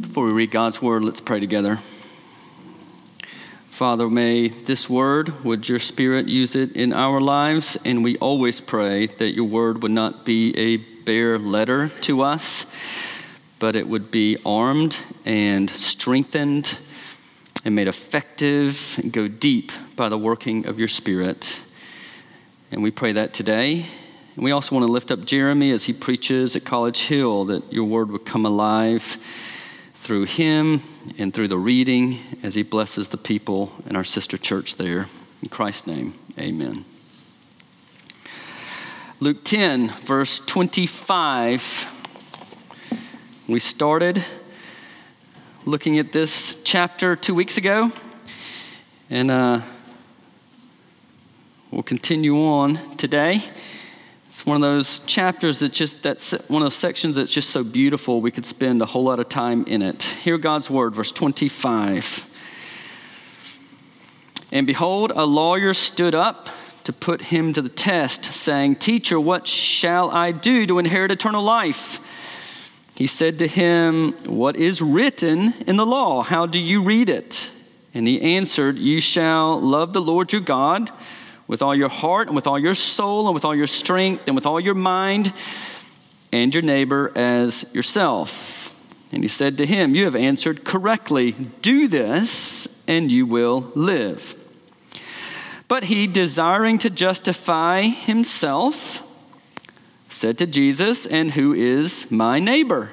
Before we read God's word, let's pray together. Father, may this word, would your spirit use it in our lives? And we always pray that your word would not be a bare letter to us, but it would be armed and strengthened and made effective and go deep by the working of your spirit. And we pray that today. And we also want to lift up Jeremy as he preaches at College Hill, that your word would come alive through him and through the reading as he blesses the people in our sister church there. In Christ's name, amen. Luke 10, verse 25. We started looking at this chapter two weeks ago, and uh, we'll continue on today. It's one of those chapters that just, that's one of those sections that's just so beautiful, we could spend a whole lot of time in it. Hear God's word, verse 25. And behold, a lawyer stood up to put him to the test, saying, Teacher, what shall I do to inherit eternal life? He said to him, What is written in the law? How do you read it? And he answered, You shall love the Lord your God with all your heart and with all your soul and with all your strength and with all your mind and your neighbor as yourself. And he said to him, You have answered correctly. Do this, and you will live. But he, desiring to justify himself, said to Jesus, And who is my neighbor?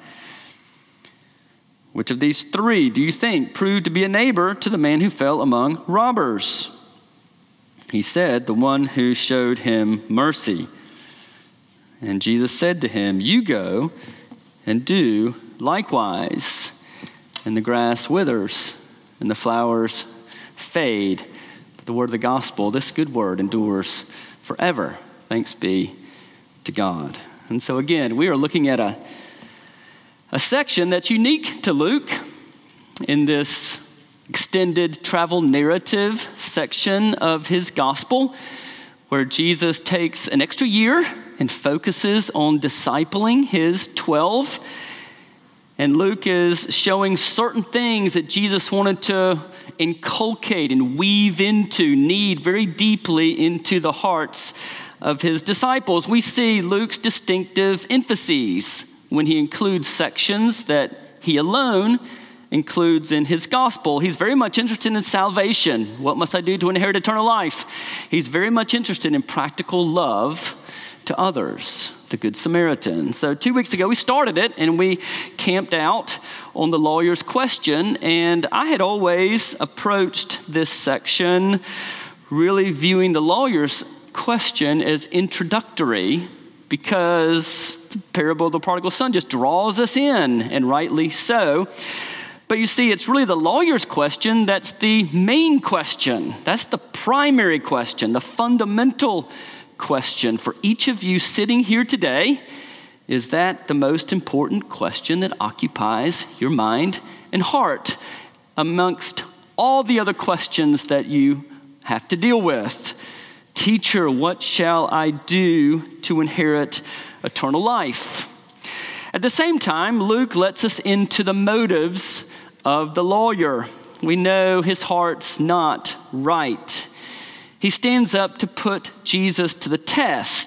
Which of these three do you think proved to be a neighbor to the man who fell among robbers? He said, The one who showed him mercy. And Jesus said to him, You go and do likewise. And the grass withers and the flowers fade. But the word of the gospel, this good word, endures forever. Thanks be to God. And so, again, we are looking at a a section that's unique to Luke in this extended travel narrative section of his gospel, where Jesus takes an extra year and focuses on discipling his 12. And Luke is showing certain things that Jesus wanted to inculcate and weave into, need very deeply into the hearts of his disciples. We see Luke's distinctive emphases when he includes sections that he alone includes in his gospel. He's very much interested in salvation. What must I do to inherit eternal life? He's very much interested in practical love to others, the Good Samaritan. So, two weeks ago, we started it and we camped out on the lawyer's question. And I had always approached this section really viewing the lawyer's question as introductory because the parable of the prodigal son just draws us in, and rightly so. But you see, it's really the lawyer's question that's the main question. That's the primary question, the fundamental question for each of you sitting here today. Is that the most important question that occupies your mind and heart amongst all the other questions that you have to deal with? Teacher, what shall I do to inherit eternal life? At the same time, Luke lets us into the motives of the lawyer. We know his heart's not right. He stands up to put Jesus to the test.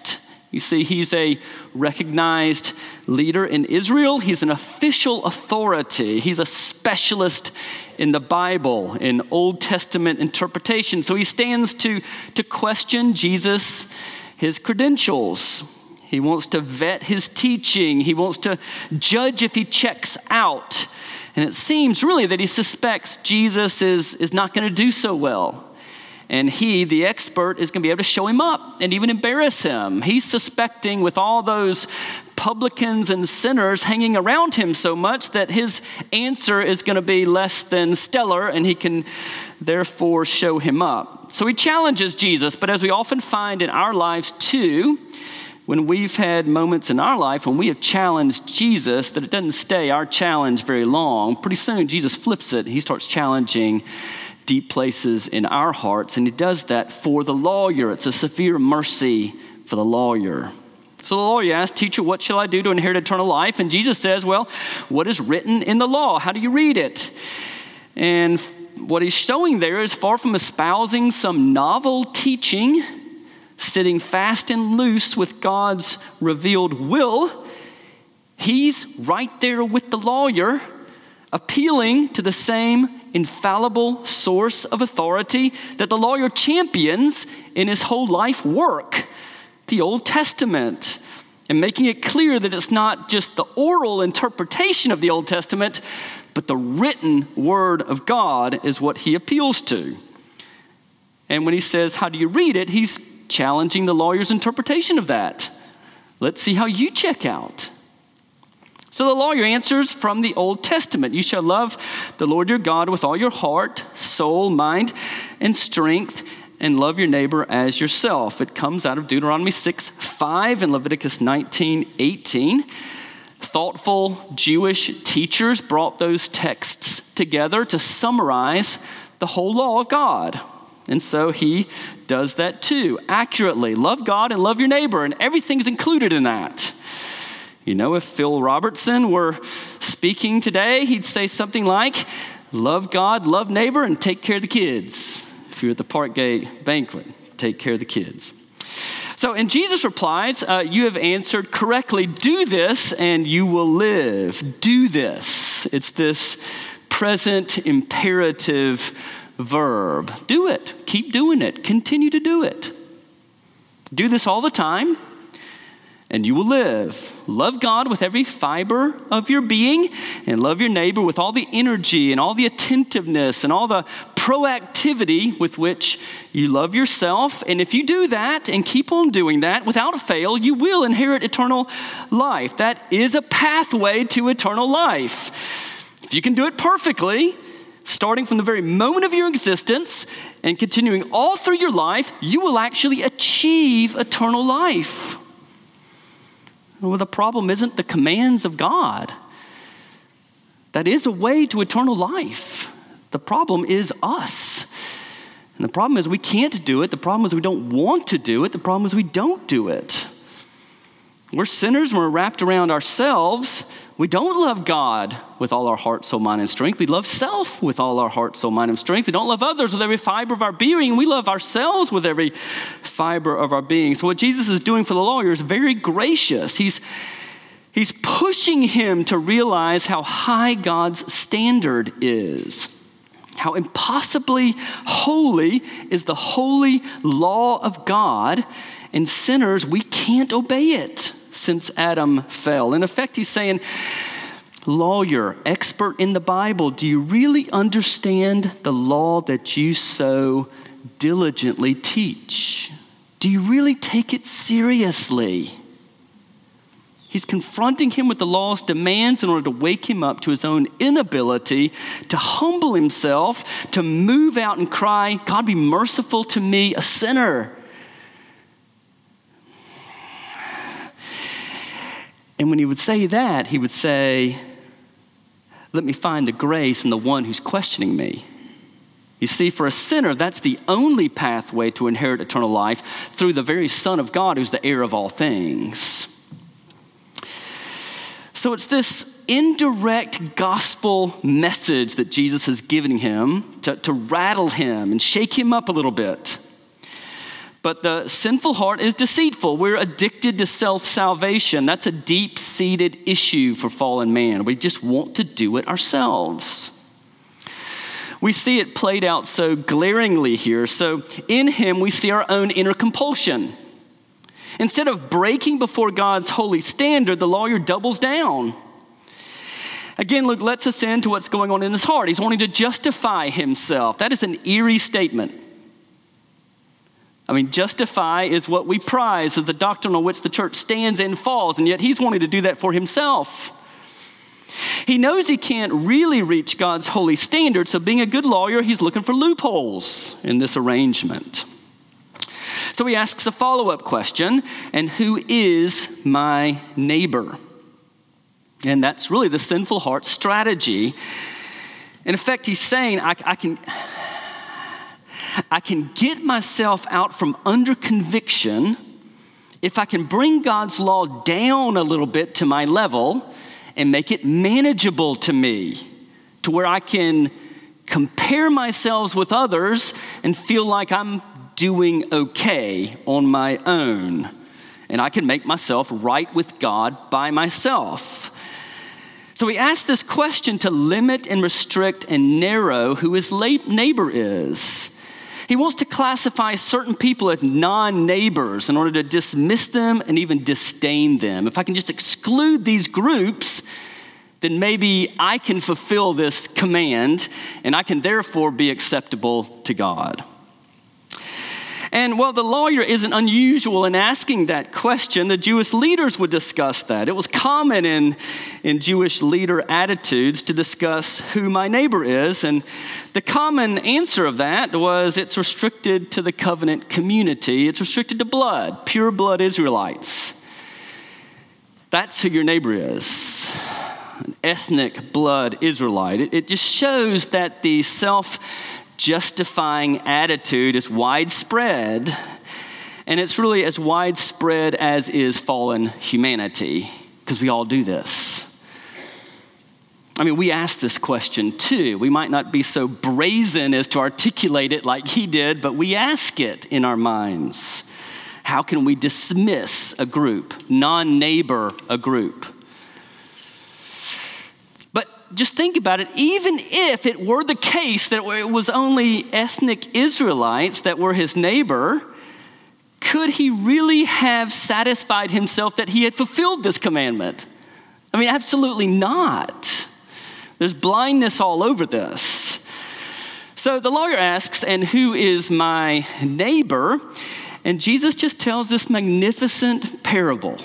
You see, he's a recognized leader in Israel. He's an official authority. He's a specialist in the Bible, in Old Testament interpretation. So he stands to, to question Jesus his credentials. He wants to vet his teaching. He wants to judge if he checks out. And it seems really that he suspects Jesus is, is not going to do so well. And he, the expert, is going to be able to show him up and even embarrass him. He's suspecting, with all those publicans and sinners hanging around him so much, that his answer is going to be less than stellar, and he can therefore show him up. So he challenges Jesus, but as we often find in our lives too, when we've had moments in our life when we have challenged Jesus, that it doesn't stay our challenge very long. Pretty soon, Jesus flips it. He starts challenging deep places in our hearts, and he does that for the lawyer. It's a severe mercy for the lawyer. So the lawyer asks, Teacher, what shall I do to inherit eternal life? And Jesus says, Well, what is written in the law? How do you read it? And what he's showing there is far from espousing some novel teaching, sitting fast and loose with God's revealed will, he's right there with the lawyer, appealing to the same infallible source of authority that the lawyer champions in his whole life work the Old Testament and making it clear that it's not just the oral interpretation of the Old Testament, but the written word of God is what he appeals to. And when he says, How do you read it? he's challenging the lawyer's interpretation of that. Let's see how you check out. So the lawyer answers from the Old Testament You shall love the Lord your God with all your heart, soul, mind, and strength, and love your neighbor as yourself. It comes out of Deuteronomy 6 5 and Leviticus 19 18. Thoughtful Jewish teachers brought those texts together to summarize the whole law of God. And so he does that too, accurately. Love God and love your neighbor, and everything's included in that. You know, if Phil Robertson were speaking today, he'd say something like, Love God, love neighbor, and take care of the kids. If you're at the Parkgate banquet, take care of the kids. So, and Jesus replies, uh, You have answered correctly. Do this and you will live. Do this. It's this present imperative verb. Do it. Keep doing it. Continue to do it. Do this all the time and you will live. Love God with every fiber of your being, and love your neighbor with all the energy and all the attentiveness and all the proactivity with which you love yourself. And if you do that and keep on doing that without fail, you will inherit eternal life. That is a pathway to eternal life. If you can do it perfectly, starting from the very moment of your existence and continuing all through your life, you will actually achieve eternal life. Well, the problem isn't the commands of God. That is a way to eternal life. The problem is us. And the problem is we can't do it. The problem is we don't want to do it. The problem is we don't do it. We're sinners, we're wrapped around ourselves. We don't love God with all our heart, soul, mind, and strength. We love self with all our heart, soul, mind, and strength. We don't love others with every fiber of our being. We love ourselves with every fiber of our being. So, what Jesus is doing for the lawyer is very gracious. He's, he's pushing him to realize how high God's standard is. How impossibly holy is the holy law of God, and sinners, we can't obey it since Adam fell. In effect, he's saying, Lawyer, expert in the Bible, do you really understand the law that you so diligently teach? Do you really take it seriously? He's confronting him with the law's demands in order to wake him up to his own inability to humble himself, to move out and cry, God, be merciful to me, a sinner. And when he would say that, he would say, Let me find the grace in the one who's questioning me. You see, for a sinner, that's the only pathway to inherit eternal life through the very Son of God who's the heir of all things. So it's this indirect gospel message that Jesus is giving him to, to rattle him and shake him up a little bit. But the sinful heart is deceitful. We're addicted to self salvation. That's a deep seated issue for fallen man. We just want to do it ourselves. We see it played out so glaringly here. So, in him, we see our own inner compulsion. Instead of breaking before God's holy standard, the lawyer doubles down. Again, Luke lets us into what's going on in his heart. He's wanting to justify himself. That is an eerie statement. I mean, justify is what we prize as the doctrine on which the church stands and falls, and yet he's wanting to do that for himself. He knows he can't really reach God's holy standard, so being a good lawyer, he's looking for loopholes in this arrangement. So he asks a follow up question and who is my neighbor? And that's really the sinful heart strategy. In effect, he's saying, I, I, can, I can get myself out from under conviction if I can bring God's law down a little bit to my level and make it manageable to me to where I can compare myself with others and feel like I'm doing okay on my own. And I can make myself right with God by myself. So he asked this question to limit and restrict and narrow who his neighbor is. He wants to classify certain people as non neighbors in order to dismiss them and even disdain them. If I can just exclude these groups, then maybe I can fulfill this command and I can therefore be acceptable to God. And while the lawyer isn't unusual in asking that question, the Jewish leaders would discuss that. It was common in, in Jewish leader attitudes to discuss who my neighbor is. And the common answer of that was it's restricted to the covenant community, it's restricted to blood, pure blood Israelites. That's who your neighbor is an ethnic blood Israelite. It, it just shows that the self justifying attitude is widespread, and it's really as widespread as is fallen humanity, because we all do this. I mean, we ask this question too. We might not be so brazen as to articulate it like he did, but we ask it in our minds. How can we dismiss a group, non neighbor a group? Just think about it, even if it were the case that it was only ethnic Israelites that were his neighbor, could he really have satisfied himself that he had fulfilled this commandment? I mean, absolutely not. There's blindness all over this. So the lawyer asks, And who is my neighbor? And Jesus just tells this magnificent parable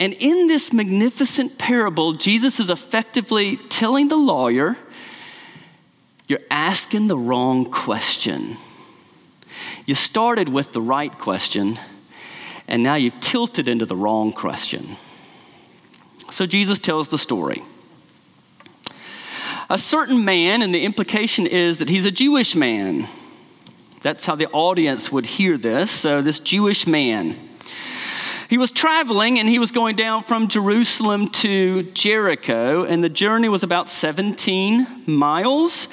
and in this magnificent parable, Jesus is effectively telling the lawyer, You're asking the wrong question. You started with the right question, and now you've tilted into the wrong question. So Jesus tells the story. A certain man, and the implication is that he's a Jewish man. That's how the audience would hear this. So, this Jewish man he was traveling and he was going down from Jerusalem to Jericho, and the journey was about 17 miles.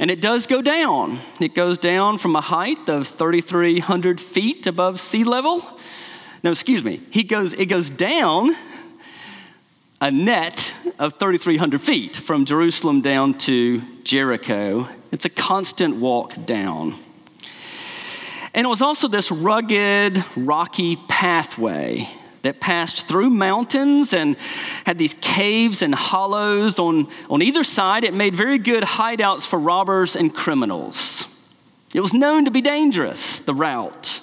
And it does go down. It goes down from a height of 3,300 feet above sea level. No, excuse me. He goes, it goes down a net of 3,300 feet from Jerusalem down to Jericho. It's a constant walk down. And it was also this rugged, rocky pathway that passed through mountains and had these caves and hollows on, on either side. It made very good hideouts for robbers and criminals. It was known to be dangerous, the route.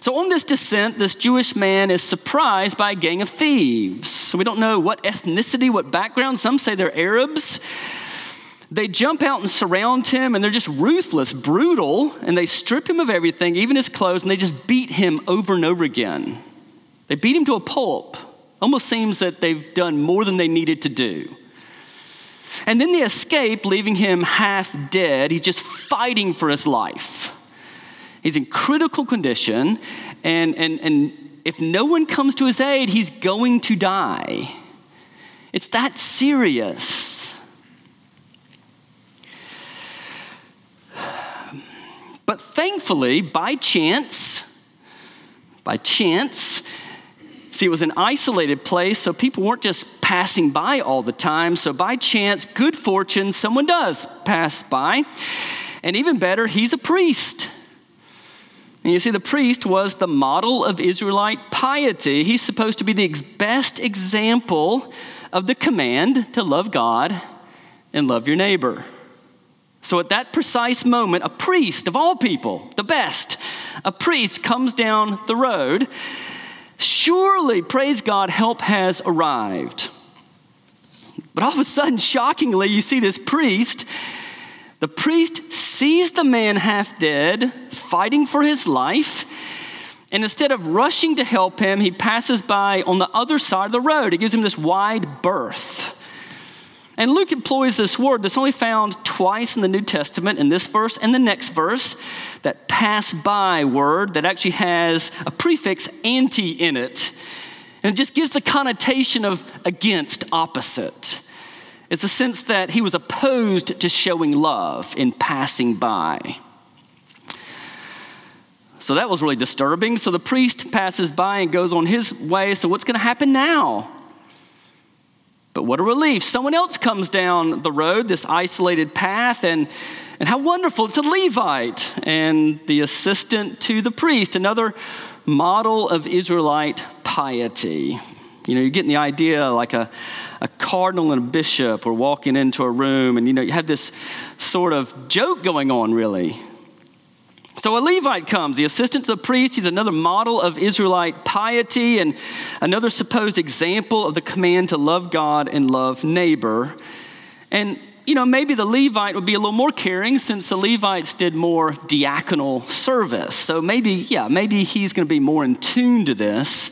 So, on this descent, this Jewish man is surprised by a gang of thieves. So, we don't know what ethnicity, what background. Some say they're Arabs. They jump out and surround him, and they're just ruthless, brutal, and they strip him of everything, even his clothes, and they just beat him over and over again. They beat him to a pulp. Almost seems that they've done more than they needed to do. And then they escape, leaving him half dead. He's just fighting for his life. He's in critical condition, and, and, and if no one comes to his aid, he's going to die. It's that serious. But thankfully, by chance, by chance, see, it was an isolated place, so people weren't just passing by all the time. So by chance, good fortune, someone does pass by. And even better, he's a priest. And you see, the priest was the model of Israelite piety. He's supposed to be the best example of the command to love God and love your neighbor. So, at that precise moment, a priest of all people, the best, a priest comes down the road. Surely, praise God, help has arrived. But all of a sudden, shockingly, you see this priest. The priest sees the man half dead, fighting for his life. And instead of rushing to help him, he passes by on the other side of the road. He gives him this wide berth. And Luke employs this word that's only found twice in the New Testament, in this verse and the next verse, that pass by word that actually has a prefix anti in it. And it just gives the connotation of against, opposite. It's a sense that he was opposed to showing love in passing by. So that was really disturbing. So the priest passes by and goes on his way. So what's going to happen now? But what a relief. Someone else comes down the road, this isolated path, and, and how wonderful. It's a Levite and the assistant to the priest, another model of Israelite piety. You know, you're getting the idea like a, a cardinal and a bishop are walking into a room, and you know, you have this sort of joke going on, really. So a Levite comes, the assistant to the priest. He's another model of Israelite piety and another supposed example of the command to love God and love neighbor. And, you know, maybe the Levite would be a little more caring since the Levites did more diaconal service. So maybe, yeah, maybe he's going to be more in tune to this.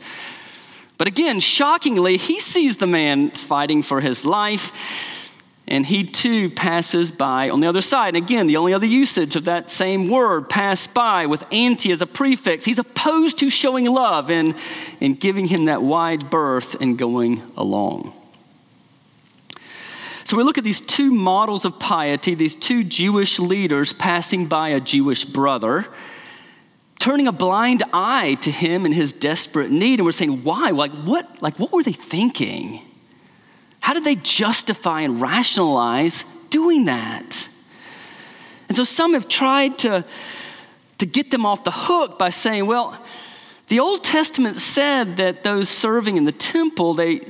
But again, shockingly, he sees the man fighting for his life, and he too passes by on the other side. And again, the only other usage of that same word, pass by, with anti as a prefix, he's opposed to showing love and, and giving him that wide berth and going along. So we look at these two models of piety, these two Jewish leaders passing by a Jewish brother turning a blind eye to him and his desperate need. And we're saying, why? Like, what, like, what were they thinking? How did they justify and rationalize doing that? And so some have tried to, to get them off the hook by saying, well, the Old Testament said that those serving in the temple, they,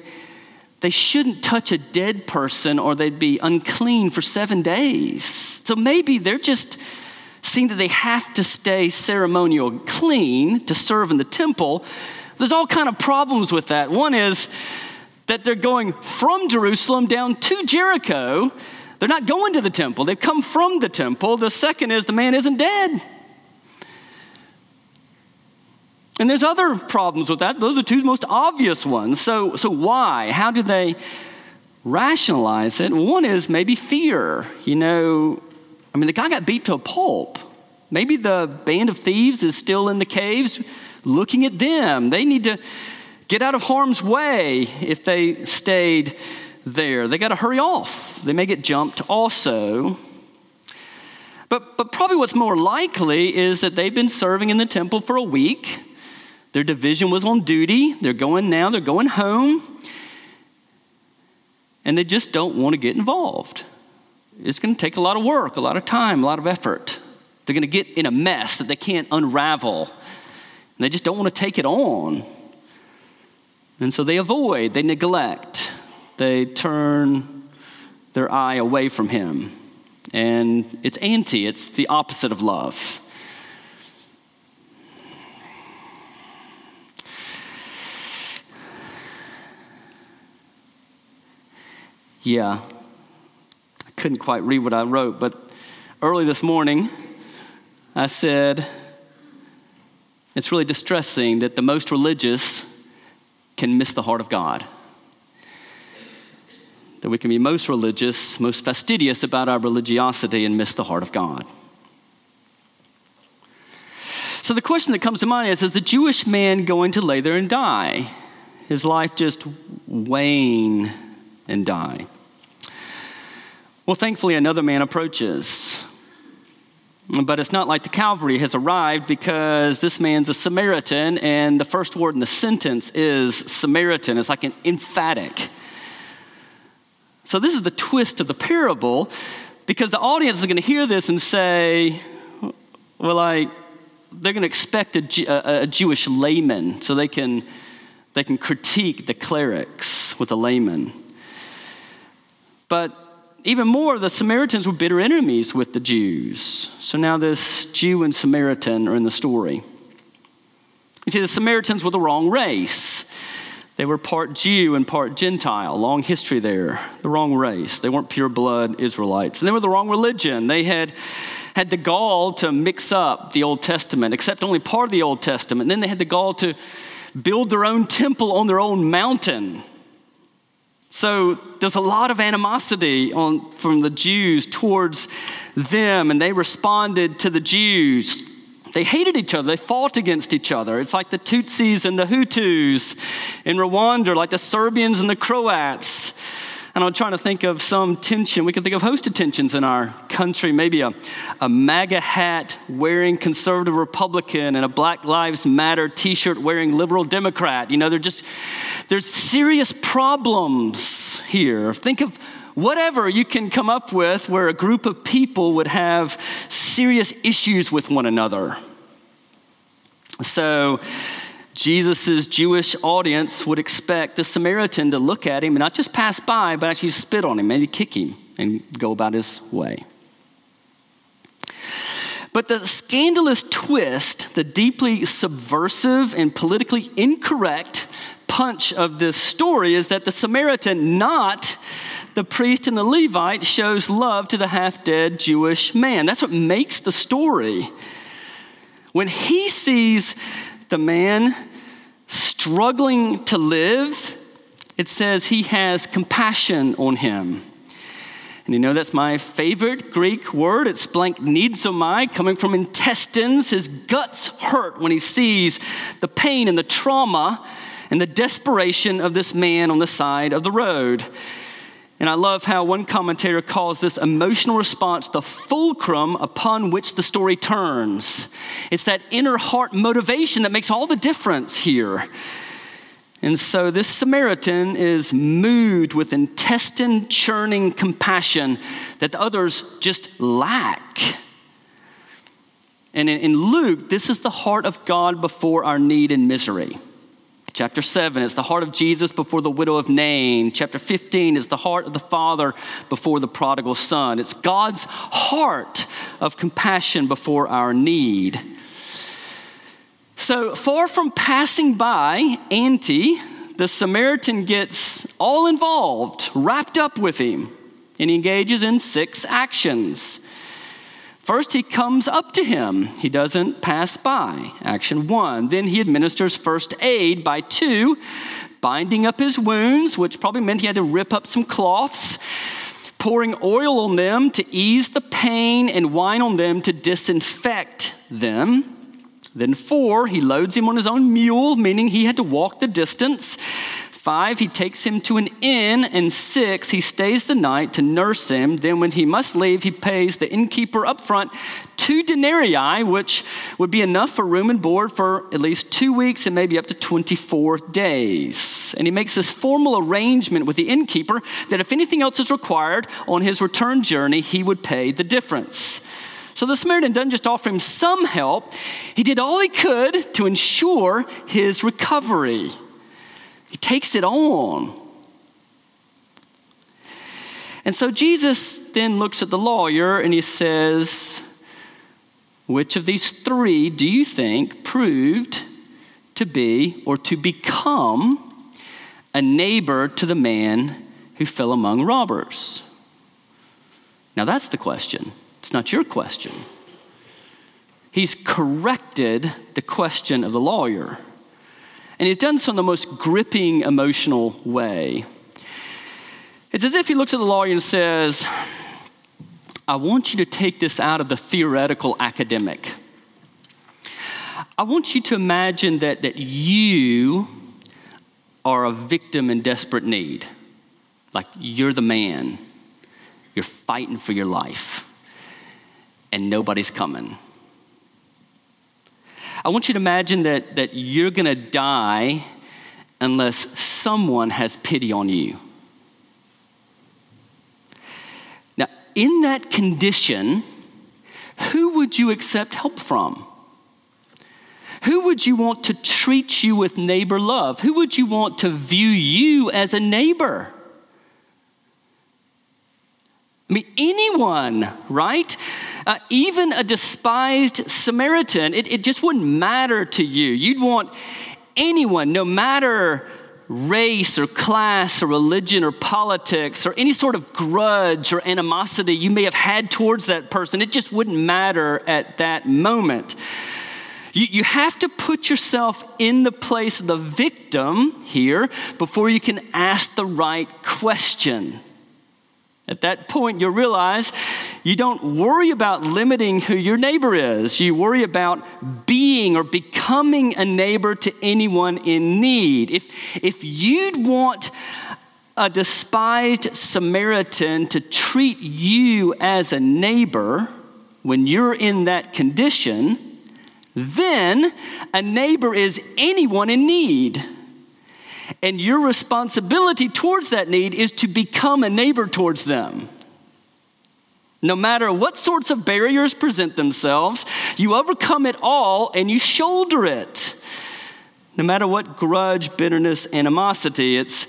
they shouldn't touch a dead person or they'd be unclean for seven days. So maybe they're just seeing that they have to stay ceremonial clean to serve in the temple, there's all kind of problems with that. One is that they're going from Jerusalem down to Jericho. They're not going to the temple. They've come from the temple. The second is the man isn't dead. And there's other problems with that. Those are two most obvious ones. So, so why? How do they rationalize it? One is maybe fear. You know, I mean, the guy got beat to a pulp. Maybe the band of thieves is still in the caves looking at them. They need to get out of harm's way if they stayed there. They got to hurry off. They may get jumped also. But, but probably what's more likely is that they've been serving in the temple for a week. Their division was on duty. They're going now, they're going home. And they just don't want to get involved. It's going to take a lot of work, a lot of time, a lot of effort. They're going to get in a mess that they can't unravel. And they just don't want to take it on. And so they avoid, they neglect, they turn their eye away from Him. And it's anti, it's the opposite of love. Yeah, I couldn't quite read what I wrote, but early this morning, I said, it's really distressing that the most religious can miss the heart of God. That we can be most religious, most fastidious about our religiosity and miss the heart of God. So the question that comes to mind is Is a Jewish man going to lay there and die? His life just wane and die? Well, thankfully, another man approaches. But it's not like the Calvary has arrived because this man's a Samaritan, and the first word in the sentence is Samaritan. It's like an emphatic. So, this is the twist of the parable because the audience is going to hear this and say, Well, I, they're going to expect a, a, a, Jewish layman so they can, they can critique the clerics with a layman. But even more, the Samaritans were bitter enemies with the Jews. So now this Jew and Samaritan are in the story. You see, the Samaritans were the wrong race. They were part Jew and part Gentile. Long history there. The wrong race. They weren't pure blood Israelites. And they were the wrong religion. They had had the gall to mix up the Old Testament, except only part of the Old Testament. And then they had the gall to build their own temple on their own mountain. So there's a lot of animosity on, from the Jews towards them, and they responded to the Jews they hated each other. They fought against each other. It's like the Tutsis and the Hutus in Rwanda, like the Serbians and the Croats. And I'm trying to think of some tension. We can think of host tensions in our country. Maybe a, a MAGA hat wearing conservative Republican and a Black Lives Matter t shirt wearing liberal Democrat. You know, they're just, there's serious problems here. Think of whatever you can come up with where a group of people would have serious issues with one another. So, Jesus' Jewish audience would expect the Samaritan to look at him and not just pass by, but actually spit on him, maybe kick him, and go about his way. But the scandalous twist, the deeply subversive and politically incorrect punch of this story is that the Samaritan, not the priest and the Levite shows love to the half dead Jewish man. That's what makes the story. When he sees the man struggling to live, it says he has compassion on him. And you know that's my favorite Greek word. It's blank splanchnizomai, coming from intestines. His guts hurt when he sees the pain and the trauma and the desperation of this man on the side of the road. And I love how one commentator calls this emotional response the fulcrum upon which the story turns. It's that inner heart motivation that makes all the difference here. And so this Samaritan is moved with intestine churning compassion that the others just lack. And in Luke, this is the heart of God before our need and misery. Chapter 7 is the heart of Jesus before the widow of Nain. Chapter 15 is the heart of the Father before the prodigal son. It's God's heart of compassion before our need. So, far from passing by anti, the Samaritan gets all involved, wrapped up with him, and he engages in six actions. First, he comes up to him. He doesn't pass by. Action one. Then he administers first aid by two, binding up his wounds, which probably meant he had to rip up some cloths, pouring oil on them to ease the pain, and wine on them to disinfect them. Then, four, he loads him on his own mule, meaning he had to walk the distance. Five, he takes him to an inn. And six, he stays the night to nurse him. Then, when he must leave, he pays the innkeeper up front two denarii, which would be enough for room and board for at least two weeks and maybe up to 24 days. And he makes this formal arrangement with the innkeeper that if anything else is required on his return journey, he would pay the difference. So the Samaritan doesn't just offer him some help, he did all he could to ensure his recovery. He takes it on. And so Jesus then looks at the lawyer and he says, Which of these three do you think proved to be or to become a neighbor to the man who fell among robbers? Now that's the question. It's not your question. He's corrected the question of the lawyer. And he's done so in the most gripping emotional way. It's as if he looks at the lawyer and says, I want you to take this out of the theoretical academic. I want you to imagine that, that you are a victim in desperate need. Like you're the man, you're fighting for your life, and nobody's coming. I want you to imagine that, that you're going to die unless someone has pity on you. Now, in that condition, who would you accept help from? Who would you want to treat you with neighbor love? Who would you want to view you as a neighbor? I mean, anyone, right? Uh, even a despised Samaritan, it, it just wouldn't matter to you. You'd want anyone, no matter race or class or religion or politics or any sort of grudge or animosity you may have had towards that person, it just wouldn't matter at that moment. You, you have to put yourself in the place of the victim here before you can ask the right question. At that point, you'll realize you don't worry about limiting who your neighbor is. You worry about being or becoming a neighbor to anyone in need. If, if you'd want a despised Samaritan to treat you as a neighbor when you're in that condition, then a neighbor is anyone in need. And your responsibility towards that need is to become a neighbor towards them. No matter what sorts of barriers present themselves, you overcome it all and you shoulder it. No matter what grudge, bitterness, animosity, it's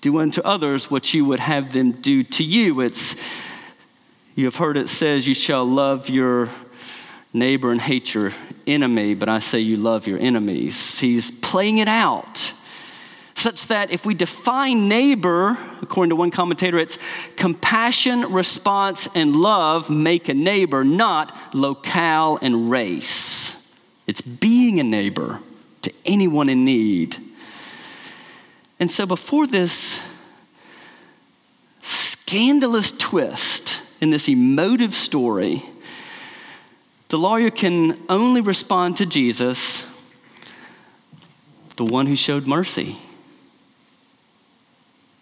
do unto others what you would have them do to you. It's you have heard it says, You shall love your neighbor and hate your enemy, but I say you love your enemies. He's playing it out such that if we define neighbor, according to one commentator, it's compassion, response, and love make a neighbor, not locale and race. It's being a neighbor to anyone in need. And so, before this scandalous twist in this emotive story, the lawyer can only respond to Jesus, the one who showed mercy.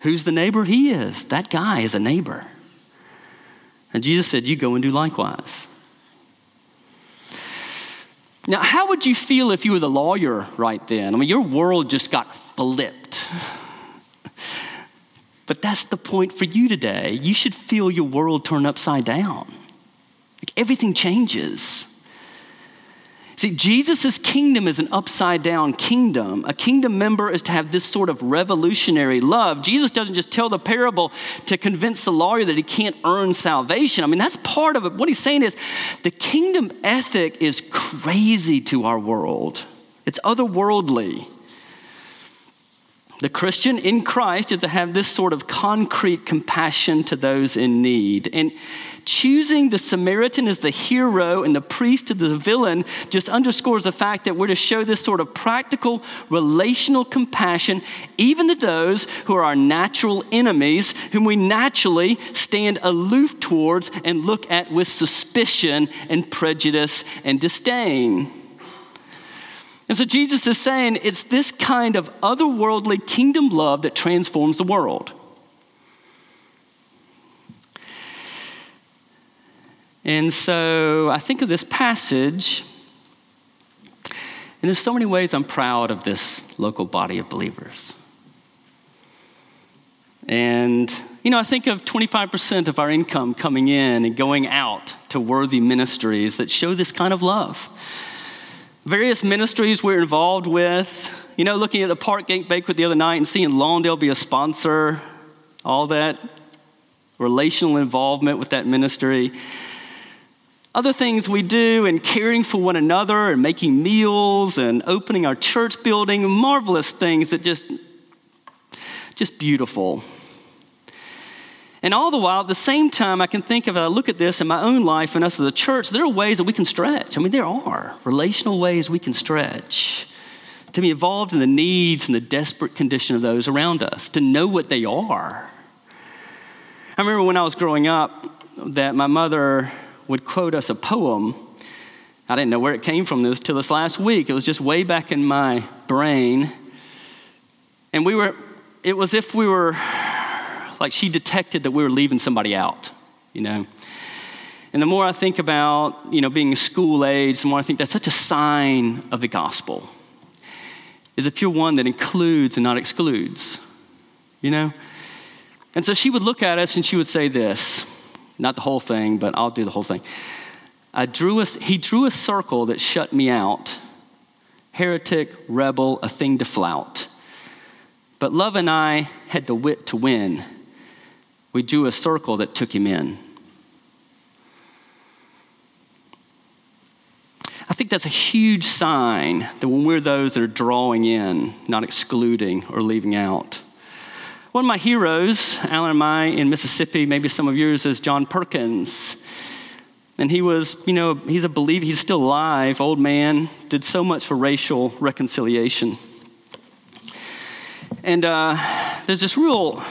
Who's the neighbor? He is. That guy is a neighbor. And Jesus said, You go and do likewise. Now, how would you feel if you were the lawyer right then? I mean, your world just got flipped. but that's the point for you today. You should feel your world turn upside down. Like everything changes. See, Jesus' kingdom is an upside down kingdom. A kingdom member is to have this sort of revolutionary love. Jesus doesn't just tell the parable to convince the lawyer that he can't earn salvation. I mean, that's part of it. What he's saying is the kingdom ethic is crazy to our world, it's otherworldly. The Christian in Christ is to have this sort of concrete compassion to those in need. And choosing the Samaritan as the hero and the priest as the villain just underscores the fact that we're to show this sort of practical relational compassion even to those who are our natural enemies, whom we naturally stand aloof towards and look at with suspicion and prejudice and disdain. And so Jesus is saying it's this kind of otherworldly kingdom love that transforms the world. And so I think of this passage, and there's so many ways I'm proud of this local body of believers. And, you know, I think of 25% of our income coming in and going out to worthy ministries that show this kind of love various ministries we're involved with. You know, looking at the Parkgate Banquet the other night and seeing Lawndale be a sponsor, all that relational involvement with that ministry. Other things we do in caring for one another and making meals and opening our church building, marvelous things that just, just beautiful. And all the while, at the same time, I can think of, I look at this in my own life and us as a church, there are ways that we can stretch. I mean, there are relational ways we can stretch to be involved in the needs and the desperate condition of those around us, to know what they are. I remember when I was growing up that my mother would quote us a poem. I didn't know where it came from this till this last week. It was just way back in my brain. And we were, it was if we were like she detected that we were leaving somebody out, you know. And the more I think about, you know, being school age, the more I think that's such a sign of the gospel. Is if you're one that includes and not excludes, you know? And so she would look at us and she would say this, not the whole thing, but I'll do the whole thing. I drew a, he drew a circle that shut me out. Heretic, rebel, a thing to flout. But love and I had the wit to win. We drew a circle that took him in. I think that's a huge sign that when we're those that are drawing in, not excluding or leaving out. One of my heroes, Alan and I in Mississippi, maybe some of yours, is John Perkins. And he was, you know, he's a believer, he's still alive, old man, did so much for racial reconciliation. And uh, there's this real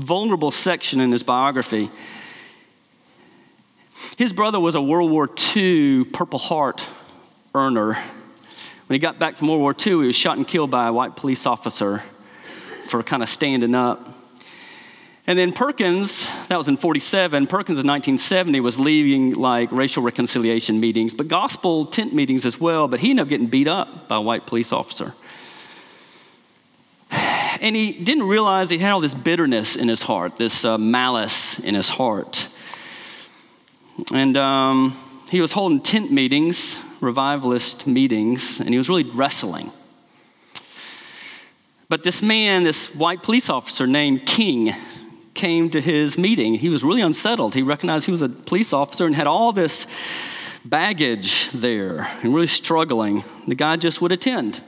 vulnerable section in his biography. His brother was a World War II Purple Heart earner. When he got back from World War II, he was shot and killed by a white police officer for kind of standing up. And then Perkins, that was in 47, Perkins in 1970 was leading like racial reconciliation meetings, but gospel tent meetings as well, but he ended up getting beat up by a white police officer. And he didn't realize he had all this bitterness in his heart, this uh, malice in his heart. And um, he was holding tent meetings, revivalist meetings, and he was really wrestling. But this man, this white police officer named King, came to his meeting. He was really unsettled. He recognized he was a police officer and had all this baggage there and really struggling. The guy just would attend.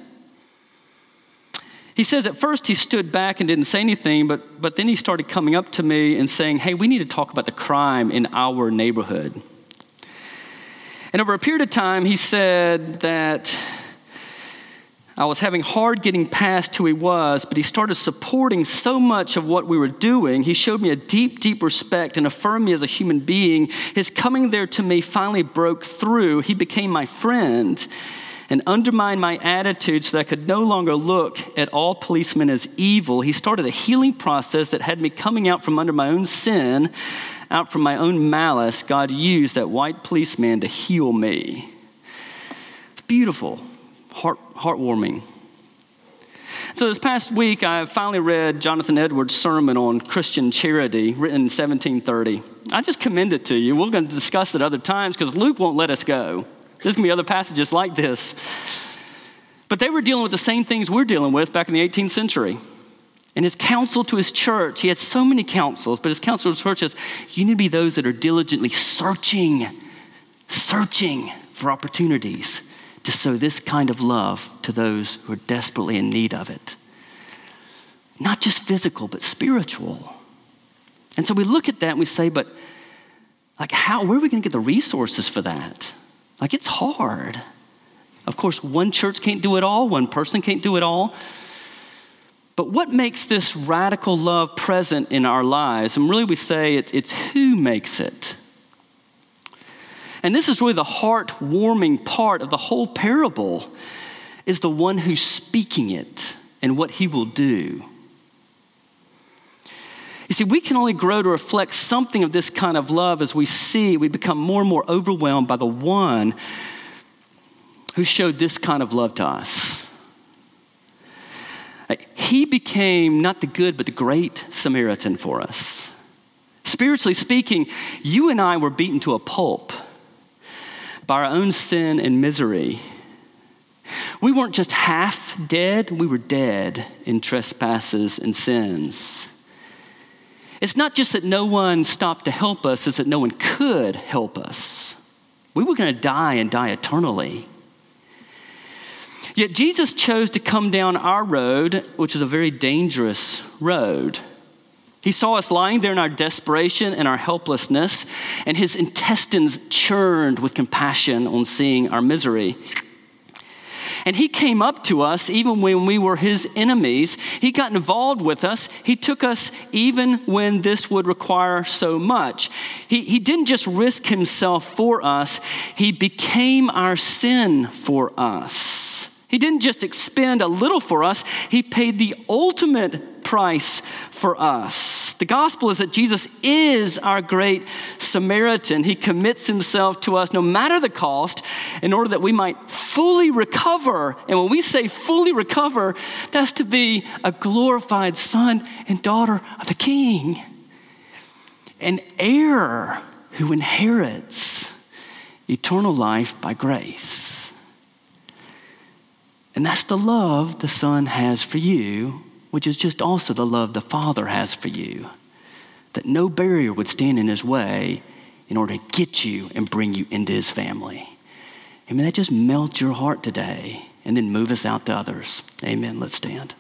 He says at first he stood back and didn't say anything, but, but then he started coming up to me and saying, Hey, we need to talk about the crime in our neighborhood. And over a period of time, he said that I was having hard getting past who he was, but he started supporting so much of what we were doing. He showed me a deep, deep respect and affirmed me as a human being. His coming there to me finally broke through. He became my friend and undermined my attitude so that I could no longer look at all policemen as evil. He started a healing process that had me coming out from under my own sin, out from my own malice. God used that white policeman to heal me. It's beautiful heart, heartwarming. So, this past week, I finally read Jonathan Edwards' sermon on Christian charity, written in 1730. I just commend it to you. We're going to discuss it other times because Luke won't let us go. There's going to be other passages like this. But they were dealing with the same things we're dealing with back in the 18th century. And his counsel to his church, he had so many counsels, but his counsel to his church is you need to be those that are diligently searching, searching for opportunities to sow this kind of love to those who are desperately in need of it. Not just physical, but spiritual. And so we look at that and we say, but like how where are we going to get the resources for that? Like it's hard. Of course, one church can't do it all, one person can't do it all. But what makes this radical love present in our lives? And really, we say it's, it's who makes it. And this is really the heart-warming part of the whole parable is the one who's speaking it and what he will do. You see, we can only grow to reflect something of this kind of love as we see, we become more and more overwhelmed by the one who showed this kind of love to us. He became not the good, but the great Samaritan for us. Spiritually speaking, you and I were beaten to a pulp by our own sin and misery. We weren't just half dead, we were dead in trespasses and sins. It's not just that no one stopped to help us, it's that no one could help us. We were going to die and die eternally. Yet Jesus chose to come down our road, which is a very dangerous road. He saw us lying there in our desperation and our helplessness, and his intestines churned with compassion on seeing our misery. And he came up to us even when we were his enemies. He got involved with us. He took us even when this would require so much. He, he didn't just risk himself for us, he became our sin for us. He didn't just expend a little for us, he paid the ultimate price for us. The gospel is that Jesus is our great Samaritan. He commits himself to us no matter the cost in order that we might fully recover. And when we say fully recover, that's to be a glorified son and daughter of the king, an heir who inherits eternal life by grace. And that's the love the Son has for you, which is just also the love the Father has for you. That no barrier would stand in his way in order to get you and bring you into his family. I mean, that just melts your heart today and then move us out to others. Amen. Let's stand.